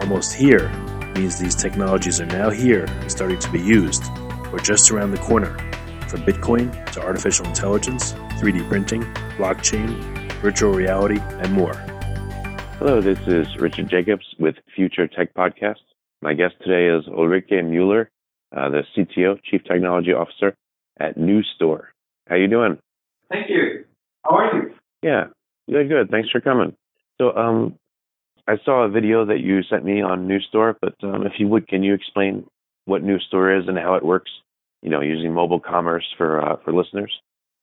Almost here means these technologies are now here and starting to be used, or just around the corner, from Bitcoin to artificial intelligence, 3D printing, blockchain, virtual reality, and more. Hello, this is Richard Jacobs with Future Tech Podcast. My guest today is Ulrike Mueller, uh, the CTO, Chief Technology Officer at NewStore. How you doing? Thank you. How are you? Yeah, good, good. Thanks for coming. So, um, I saw a video that you sent me on NewStore, but um, if you would, can you explain what NewStore is and how it works? You know, using mobile commerce for uh, for listeners.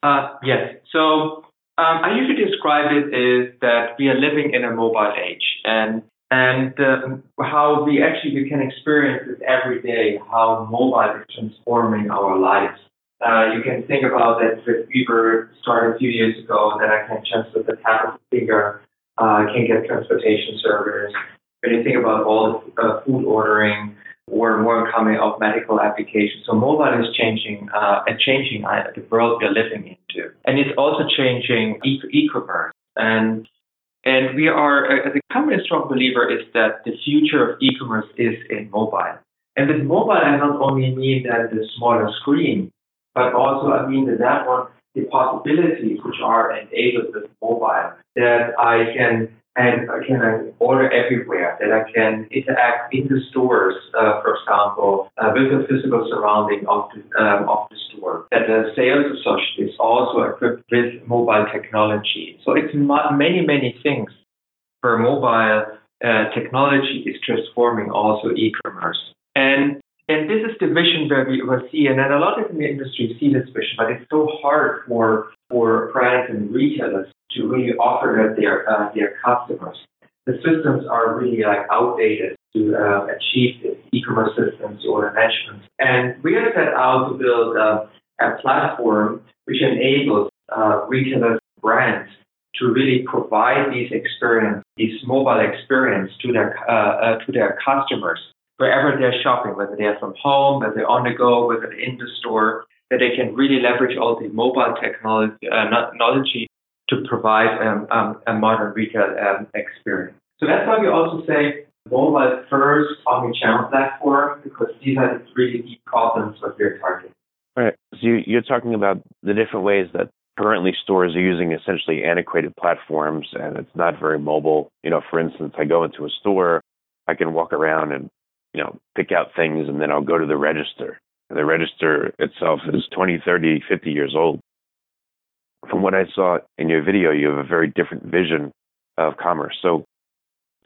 Uh, yes. So um, I usually describe it is that we are living in a mobile age, and and uh, how we actually we can experience it every day. How mobile is transforming our lives. Uh, you can think about that with Uber started a few years ago that I can just with the tap of a finger uh, can get transportation service. When you think about all the uh, food ordering, or more coming of medical applications. So mobile is changing uh, and changing the world we're living into, and it's also changing e- commerce And and we are, uh, as a company, a strong believer is that the future of e-commerce is in mobile. And with mobile, I not only mean that the smaller screen, but also I mean that that one the possibilities which are enabled with mobile, that I can and I can order everywhere, that I can interact in the stores, uh, for example, uh, with the physical surrounding of the, um, of the store, that the sales associate is also equipped with mobile technology. So it's many, many things where mobile uh, technology is transforming also e-commerce. And and this is the vision where we were seeing, and a lot of in the industry see this vision, but it's so hard for for brands and retailers to really offer that their uh, their customers. The systems are really like outdated to uh, achieve e-commerce systems or management. And we have set out to build a, a platform which enables uh, retailers, brands to really provide these experience, these mobile experience to their uh, uh, to their customers wherever they're shopping, whether they're from home, whether they're on the go, whether they're in the store, that they can really leverage all the mobile technology, uh, technology to provide um, um, a modern retail um, experience. So that's why we also say mobile first omni-channel platform because these are the really deep problems that we're targeting. Right. So you, you're talking about the different ways that currently stores are using essentially antiquated platforms and it's not very mobile. You know, for instance, I go into a store, I can walk around and you know, pick out things and then I'll go to the register. The register itself is 20, 30, 50 years old. From what I saw in your video, you have a very different vision of commerce. So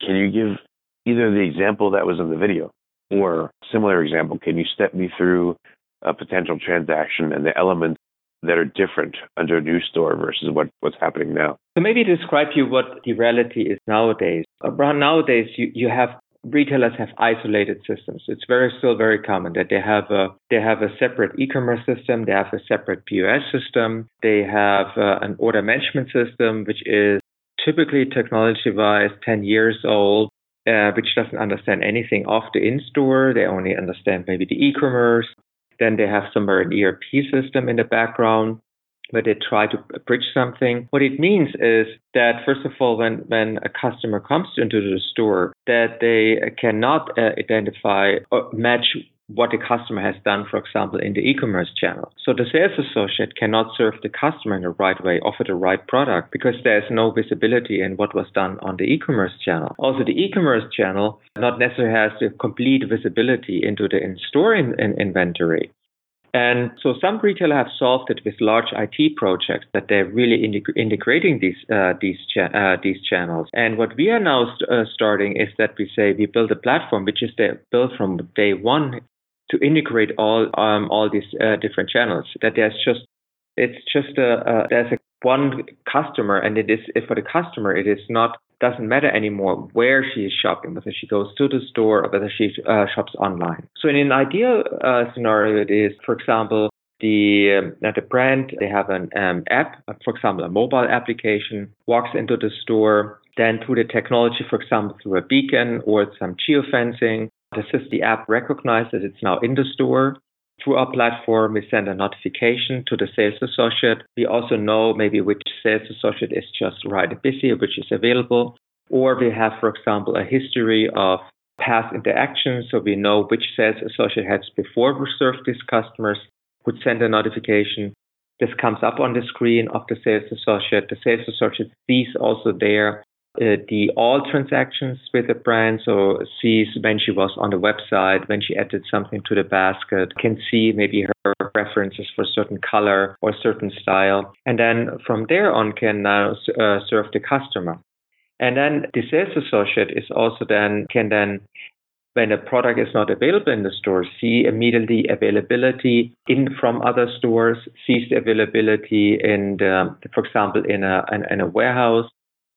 can you give either the example that was in the video or similar example? Can you step me through a potential transaction and the elements that are different under a new store versus what, what's happening now? So maybe describe to you what the reality is nowadays. Around nowadays, you, you have retailers have isolated systems. It's very still very common that they have a they have a separate e-commerce system, they have a separate POS system, they have uh, an order management system which is typically technology-wise 10 years old, uh, which doesn't understand anything of the in-store. They only understand maybe the e-commerce. Then they have somewhere an ERP system in the background where they try to bridge something. What it means is that first of all, when when a customer comes into the store, that they cannot uh, identify or match what the customer has done, for example, in the e-commerce channel. So the sales associate cannot serve the customer in the right way, offer the right product because there's no visibility in what was done on the e-commerce channel. Also, the e-commerce channel not necessarily has the complete visibility into the in-store in, in inventory. And so some retailers have solved it with large IT projects that they're really integrating these uh, these cha- uh, these channels. And what we are now st- uh, starting is that we say we build a platform which is built from day one to integrate all um, all these uh, different channels. That there's just it's just a, there's a one customer, and it is for the customer it is not doesn't matter anymore where she is shopping, whether she goes to the store or whether she uh, shops online. So in an ideal uh, scenario, it is, for example, the um, the brand they have an um, app, for example, a mobile application, walks into the store, then through the technology, for example, through a beacon or some geofencing, the the app recognizes it's now in the store. Through our platform, we send a notification to the sales associate. We also know maybe which sales associate is just right busy, which is available. Or we have, for example, a history of past interactions, so we know which sales associate has before served these customers, would send a notification. This comes up on the screen of the sales associate. The sales associate sees also there the all transactions with the brand. So sees when she was on the website, when she added something to the basket, can see maybe her preferences for certain color or certain style, and then from there on can now uh, serve the customer. And then the sales associate is also then can then when a product is not available in the store, see immediately availability in from other stores, sees the availability in the, for example, in a in, in a warehouse,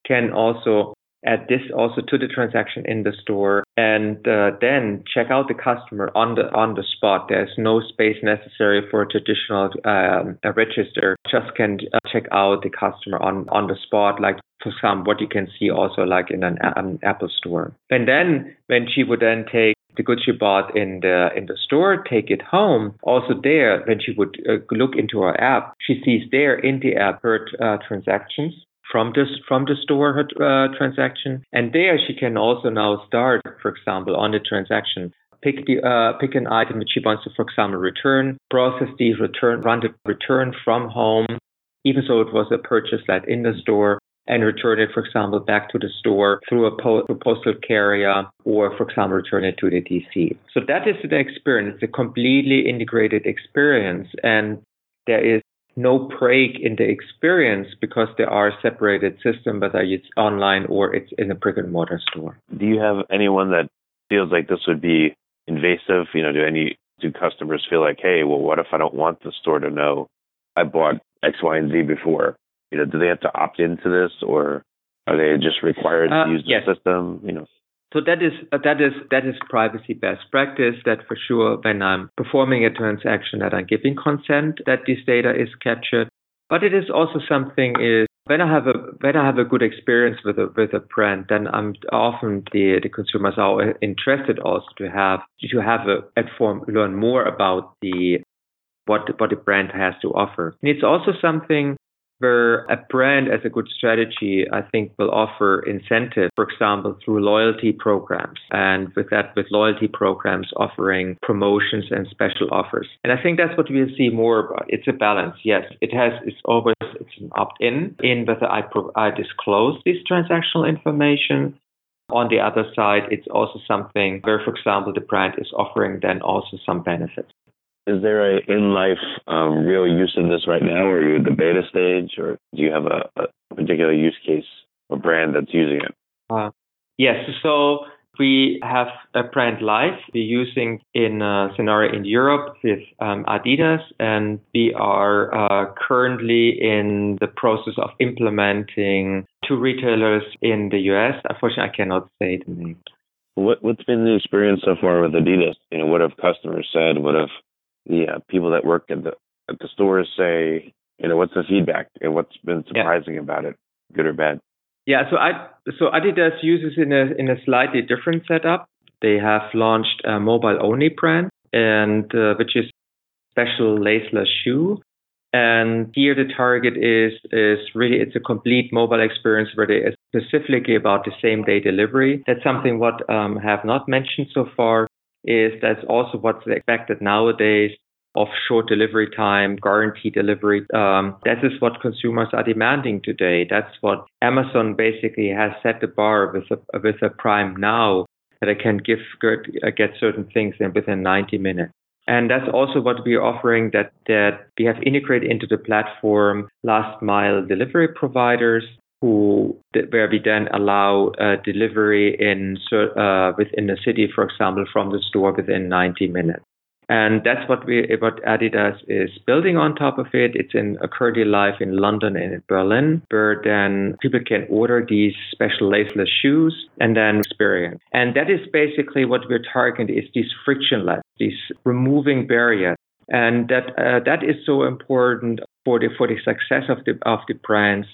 can also add this also to the transaction in the store. And uh, then check out the customer on the on the spot. There's no space necessary for a traditional um, a register. Just can uh, check out the customer on on the spot like for some what you can see also like in an, an apple store. And then when she would then take the goods she bought in the in the store, take it home. Also there, when she would uh, look into her app, she sees there in the app her uh, transactions from this from the store uh, transaction, and there she can also now start, for example, on the transaction. Pick the uh, pick an item that she wants to, for example, return, process the return, run the return from home, even though it was a purchase that in the store, and return it, for example, back to the store through a, po- a postal carrier or, for example, return it to the DC. So that is the experience. It's a completely integrated experience. And there is no break in the experience because there are a separated system, whether it's online or it's in a brick and mortar store. Do you have anyone that feels like this would be invasive? You know, do any do customers feel like, hey, well, what if I don't want the store to know I bought X, Y, and Z before? You know, do they have to opt into this, or are they just required to uh, use the yes. system? You know. So that is uh, that is that is privacy best practice. That for sure, when I'm performing a transaction, that I'm giving consent that this data is captured. But it is also something is when I have a when I have a good experience with a with a brand, then I'm often the the consumers are interested also to have to have a inform learn more about the what what the brand has to offer. And it's also something where a brand as a good strategy, I think, will offer incentive, for example, through loyalty programs. And with that, with loyalty programs offering promotions and special offers. And I think that's what we'll see more about. It's a balance. Yes, it has, it's always, it's an opt-in in whether I, pro- I disclose this transactional information. On the other side, it's also something where, for example, the brand is offering then also some benefits. Is there a in life um, real use of this right now, or are you at the beta stage, or do you have a, a particular use case or brand that's using it? Uh, yes. So we have a brand live. We're using in a scenario in Europe with um, Adidas, and we are uh, currently in the process of implementing two retailers in the US. Unfortunately, I cannot say the name. What, what's been the experience so far with Adidas? You know, what have customers said? What have the uh, people that work at the at the stores say, you know, what's the feedback and what's been surprising yeah. about it, good or bad? Yeah, so I so Adidas uses in a in a slightly different setup. They have launched a mobile only brand, and uh, which is special laceless shoe. And here the target is is really it's a complete mobile experience where they specifically about the same day delivery. That's something what um, have not mentioned so far is that's also what's expected nowadays of short delivery time, guaranteed delivery. Um, that is what consumers are demanding today. That's what Amazon basically has set the bar with a, with a Prime Now that I can give get certain things in within 90 minutes. And that's also what we're offering that, that we have integrated into the platform last mile delivery providers who where we then allow uh, delivery in uh, within the city, for example, from the store within 90 minutes. And that's what we what Adidas is building on top of it. It's in a currently life in London and in Berlin, where then people can order these special laceless shoes and then experience. And that is basically what we're targeting is these frictionless, these removing barriers. And that uh, that is so important for the for the success of the of the brands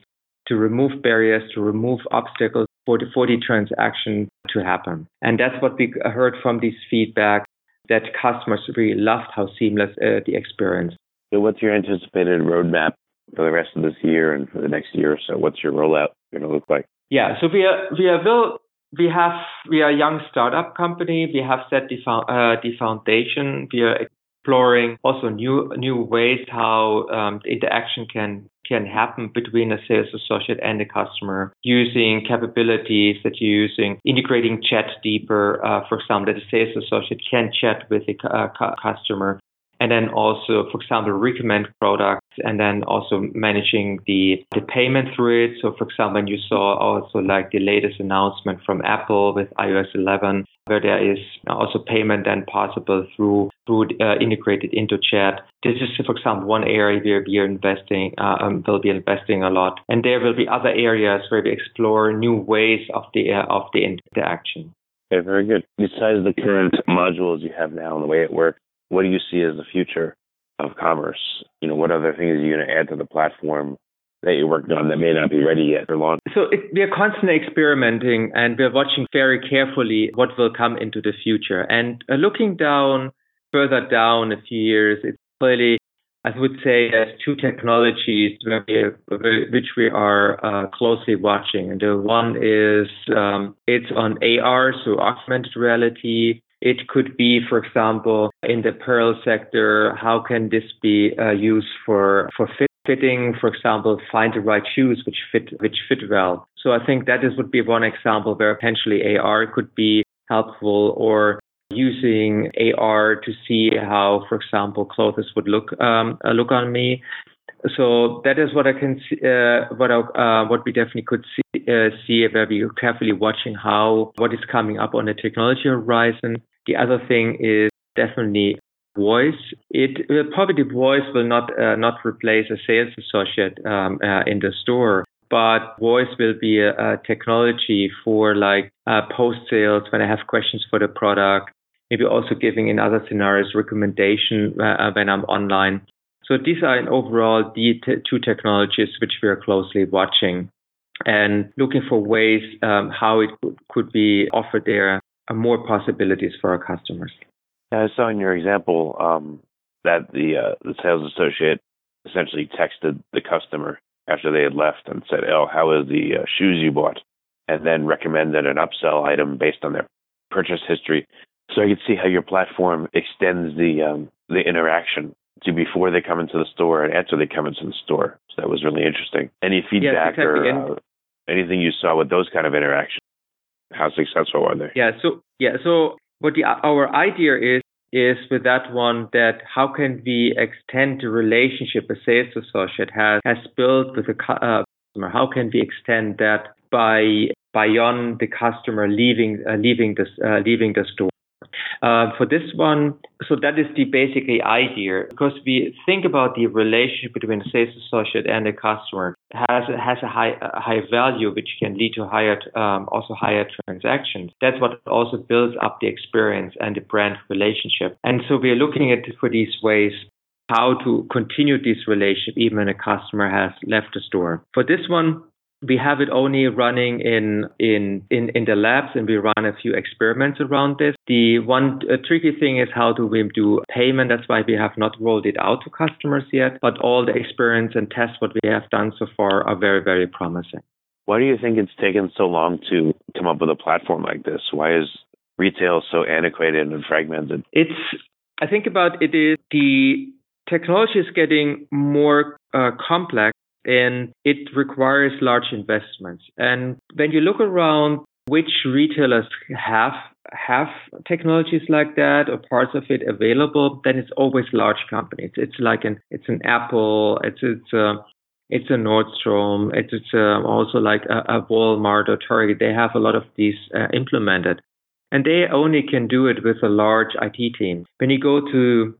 to remove barriers, to remove obstacles for the for the transaction to happen. And that's what we heard from these feedback that customers really loved how seamless uh, the experience. So, what's your anticipated roadmap for the rest of this year and for the next year or so? What's your rollout going to look like? Yeah, so we are we are will we have we are a young startup company. We have set the uh, the foundation. We are exploring also new new ways how um, the interaction can can happen between a sales associate and a customer using capabilities that you're using, integrating chat deeper. Uh, for example, that a sales associate can chat with a uh, customer and then also, for example, recommend products and then also managing the, the payment through it. So, for example, you saw also like the latest announcement from Apple with iOS 11, where there is also payment then possible through through uh, integrated into chat. This is, for example, one area where we are investing, uh, um, will be investing a lot, and there will be other areas where we explore new ways of the uh, of the interaction. Okay, very good. Besides the current modules you have now and the way it works, what do you see as the future of commerce? You know, what other things are you going to add to the platform that you're working on that may not be ready yet for launch? So it, we are constantly experimenting and we're watching very carefully what will come into the future. And uh, looking down, further down a few years, it's clearly, I would say, there's two technologies which we are uh, closely watching. And the one is um, it's on AR, so augmented reality, it could be, for example, in the apparel sector, how can this be uh, used for, for fit, fitting, for example, find the right shoes which fit, which fit well. So I think that is would be one example where potentially AR could be helpful or using AR to see how, for example, clothes would look, um, uh, look on me. So that is what I can see, uh, what I, uh, what we definitely could see, uh, see where we are carefully watching how what is coming up on the technology horizon. The other thing is definitely voice. It probably the voice will not uh, not replace a sales associate um, uh, in the store, but voice will be a, a technology for like uh, post sales when I have questions for the product. Maybe also giving in other scenarios recommendation uh, when I'm online. So these are in overall the t- two technologies which we are closely watching and looking for ways um, how it could be offered there are more possibilities for our customers. I saw in your example um, that the uh, the sales associate essentially texted the customer after they had left and said, "Oh, how is the uh, shoes you bought?" and then recommended an upsell item based on their purchase history. So I could see how your platform extends the um, the interaction to before they come into the store and after they come into the store. So that was really interesting. Any feedback yes, exactly. or uh, anything you saw with those kind of interactions? How successful are they? Yeah. So yeah. So what the, our idea is is with that one that how can we extend the relationship a sales associate has has built with a uh, customer? How can we extend that by beyond the customer leaving uh, leaving this uh, leaving the store? Uh, for this one, so that is the basically idea because we think about the relationship between a sales associate and a customer has has a high a high value which can lead to higher um, also higher transactions. That's what also builds up the experience and the brand relationship. And so we are looking at for these ways how to continue this relationship even when a customer has left the store. For this one, we have it only running in, in, in, in the labs and we run a few experiments around this. The one uh, tricky thing is how do we do payment? That's why we have not rolled it out to customers yet, but all the experience and tests what we have done so far are very, very promising. Why do you think it's taken so long to come up with a platform like this? Why is retail so antiquated and fragmented? It's I think about it is the technology is getting more uh, complex and it requires large investments. And when you look around which retailers have have technologies like that or parts of it available, then it's always large companies. It's like an it's an Apple, it's it's a it's a Nordstrom, it's, it's uh, also like a, a, Walmart or Target. They have a lot of these uh, implemented, and they only can do it with a large IT team. When you go to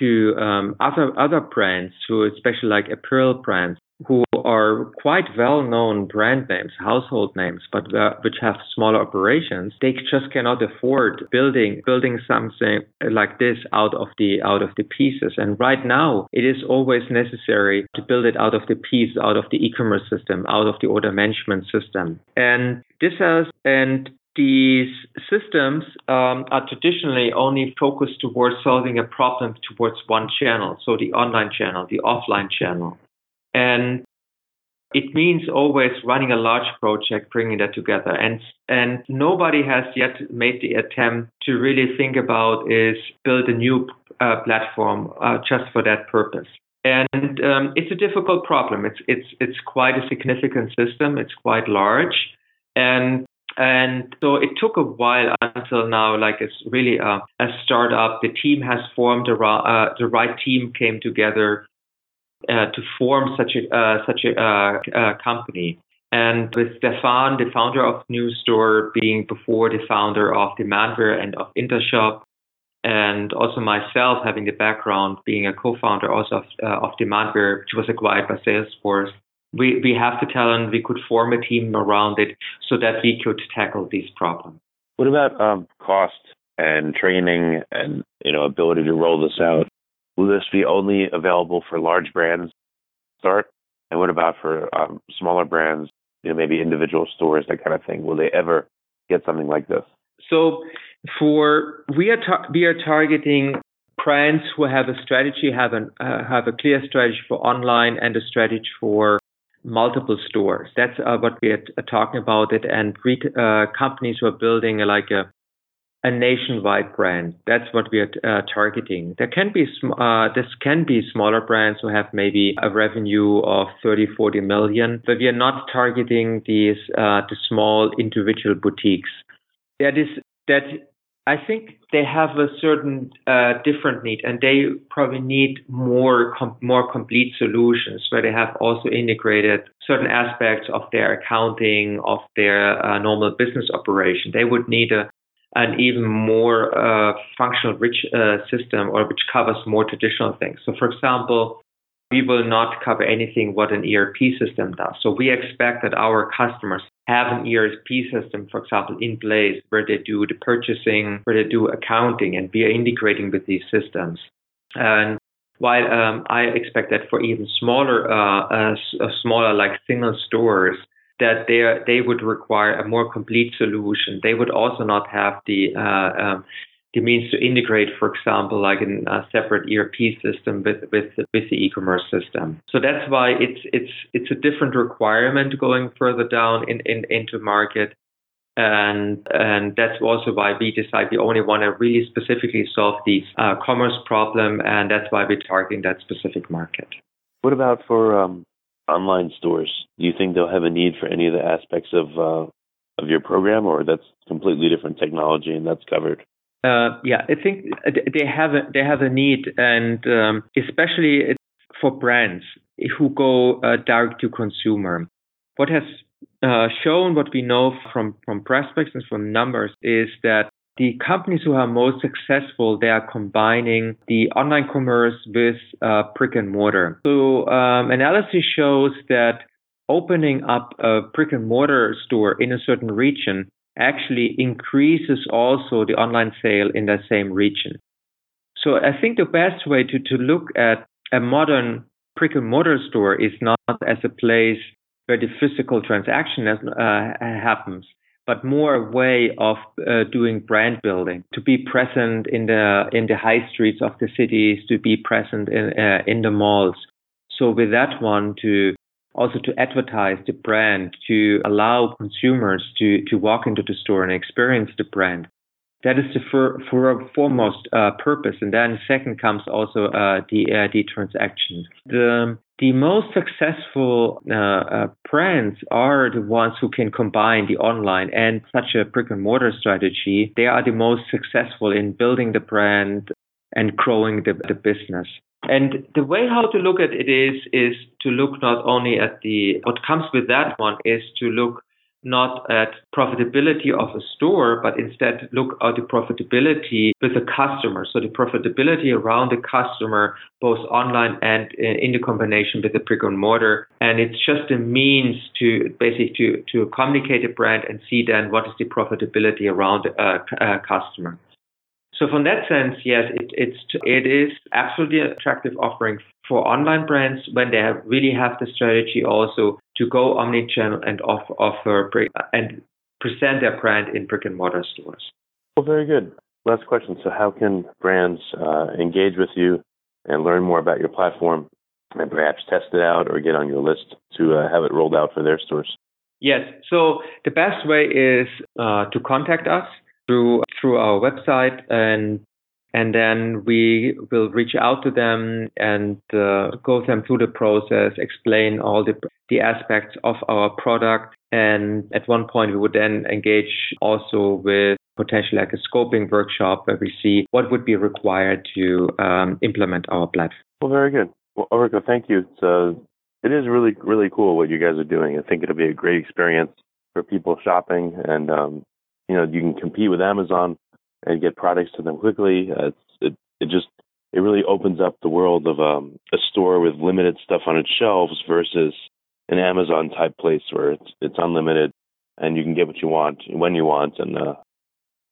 to um, other other brands, who especially like apparel brands, who are quite well-known brand names, household names, but uh, which have smaller operations, they just cannot afford building building something like this out of the out of the pieces. And right now, it is always necessary to build it out of the pieces, out of the e-commerce system, out of the order management system. And this has and these systems um, are traditionally only focused towards solving a problem towards one channel, so the online channel, the offline channel. And it means always running a large project, bringing that together. And, and nobody has yet made the attempt to really think about is build a new uh, platform uh, just for that purpose. And um, it's a difficult problem. It's, it's, it's quite a significant system. It's quite large. And and so it took a while until now, like it's really a, a startup. The team has formed, around, uh, the right team came together to form such a uh, such a uh, uh, company. And with Stephan, the founder of NewStore, being before the founder of Demandware and of Intershop, and also myself having the background being a co-founder also of, uh, of Demandware, which was acquired by Salesforce, we, we have the talent, we could form a team around it so that we could tackle these problems. What about um, cost and training and you know ability to roll this out? Will this be only available for large brands start? And what about for um, smaller brands, you know, maybe individual stores, that kind of thing? Will they ever get something like this? So for we are we are targeting brands who have a strategy, have an uh, have a clear strategy for online and a strategy for multiple stores. That's uh, what we are talking about it, and uh, companies who are building like a a nationwide brand. That's what we are uh, targeting. There can be uh, this can be smaller brands who have maybe a revenue of 30, 40 million, but we are not targeting these uh, the small individual boutiques. That is that I think they have a certain uh, different need, and they probably need more com- more complete solutions where they have also integrated certain aspects of their accounting, of their uh, normal business operation. They would need a an even more uh, functional rich uh, system or which covers more traditional things. So, for example, we will not cover anything what an ERP system does. So we expect that our customers have an ERP system, for example, in place where they do the purchasing, where they do accounting, and we are integrating with these systems. And while um, I expect that for even smaller, uh, uh, smaller like single stores, that they they would require a more complete solution. They would also not have the uh, um, the means to integrate, for example, like in a separate ERP system with with with the e-commerce system. So that's why it's it's it's a different requirement going further down in, in into market. And and that's also why we decide we only want to really specifically solve the uh, commerce problem, and that's why we're targeting that specific market. What about for um, online stores? Do you think they'll have a need for any of the aspects of uh, of your program, or that's completely different technology and that's covered? Uh, yeah, I think they have a, they have a need, and um, especially for brands who go uh, direct to consumer. What has uh, shown, what we know from from prospects and from numbers, is that the companies who are most successful, they are combining the online commerce with uh, brick and mortar. So um, analysis shows that opening up a brick and mortar store in a certain region actually increases also the online sale in that same region. So I think the best way to, to look at a modern brick and mortar store is not as a place where the physical transaction has, uh, happens, but more a way of uh, doing brand building, to be present in the in the high streets of the cities, to be present in uh, in the malls. So with that one, to also to advertise the brand, to allow consumers to to walk into the store and experience the brand. That is the for, for foremost uh, purpose, and then second comes also uh, the AID transactions. The the most successful uh, uh, brands are the ones who can combine the online and such a brick and mortar strategy. They are the most successful in building the brand and growing the, the business. And the way how to look at it is is to look not only at the what comes with that one is to look not at profitability of a store, but instead look at the profitability with the customer. So the profitability around the customer, both online and uh, in the combination with the brick and mortar. And it's just a means to basically to, to communicate a brand and see then what is the profitability around uh, a, a uh, customer. So from that sense, yes, it, it's it is absolutely an attractive offering for online brands when they have really have the strategy also to go omni-channel and offer, offer and present their brand in brick and mortar stores. Well, very good. Last question. So, how can brands uh, engage with you and learn more about your platform, and perhaps test it out or get on your list to uh, have it rolled out for their stores? Yes. So the best way is uh, to contact us through through our website and and then we will reach out to them and uh, go them through the process, explain all the the aspects of our product, and at one point we would then engage also with potentially like a scoping workshop where we see what would be required to um, implement our platform. Well, very good. Well, Ulrike, thank you. It's, uh, it is really really cool what you guys are doing. I think it'll be a great experience for people shopping and um, you know you can compete with Amazon and get products to them quickly. Uh, it it just it really opens up the world of um, a store with limited stuff on its shelves versus an Amazon type place where it's it's unlimited and you can get what you want when you want and uh,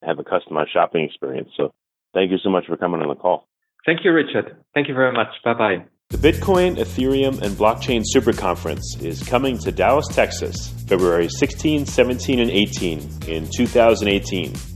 have a customized shopping experience. So thank you so much for coming on the call. Thank you, Richard. Thank you very much. Bye bye. The Bitcoin, Ethereum, and Blockchain Super Conference is coming to Dallas, Texas, February 16, 17, and 18 in 2018.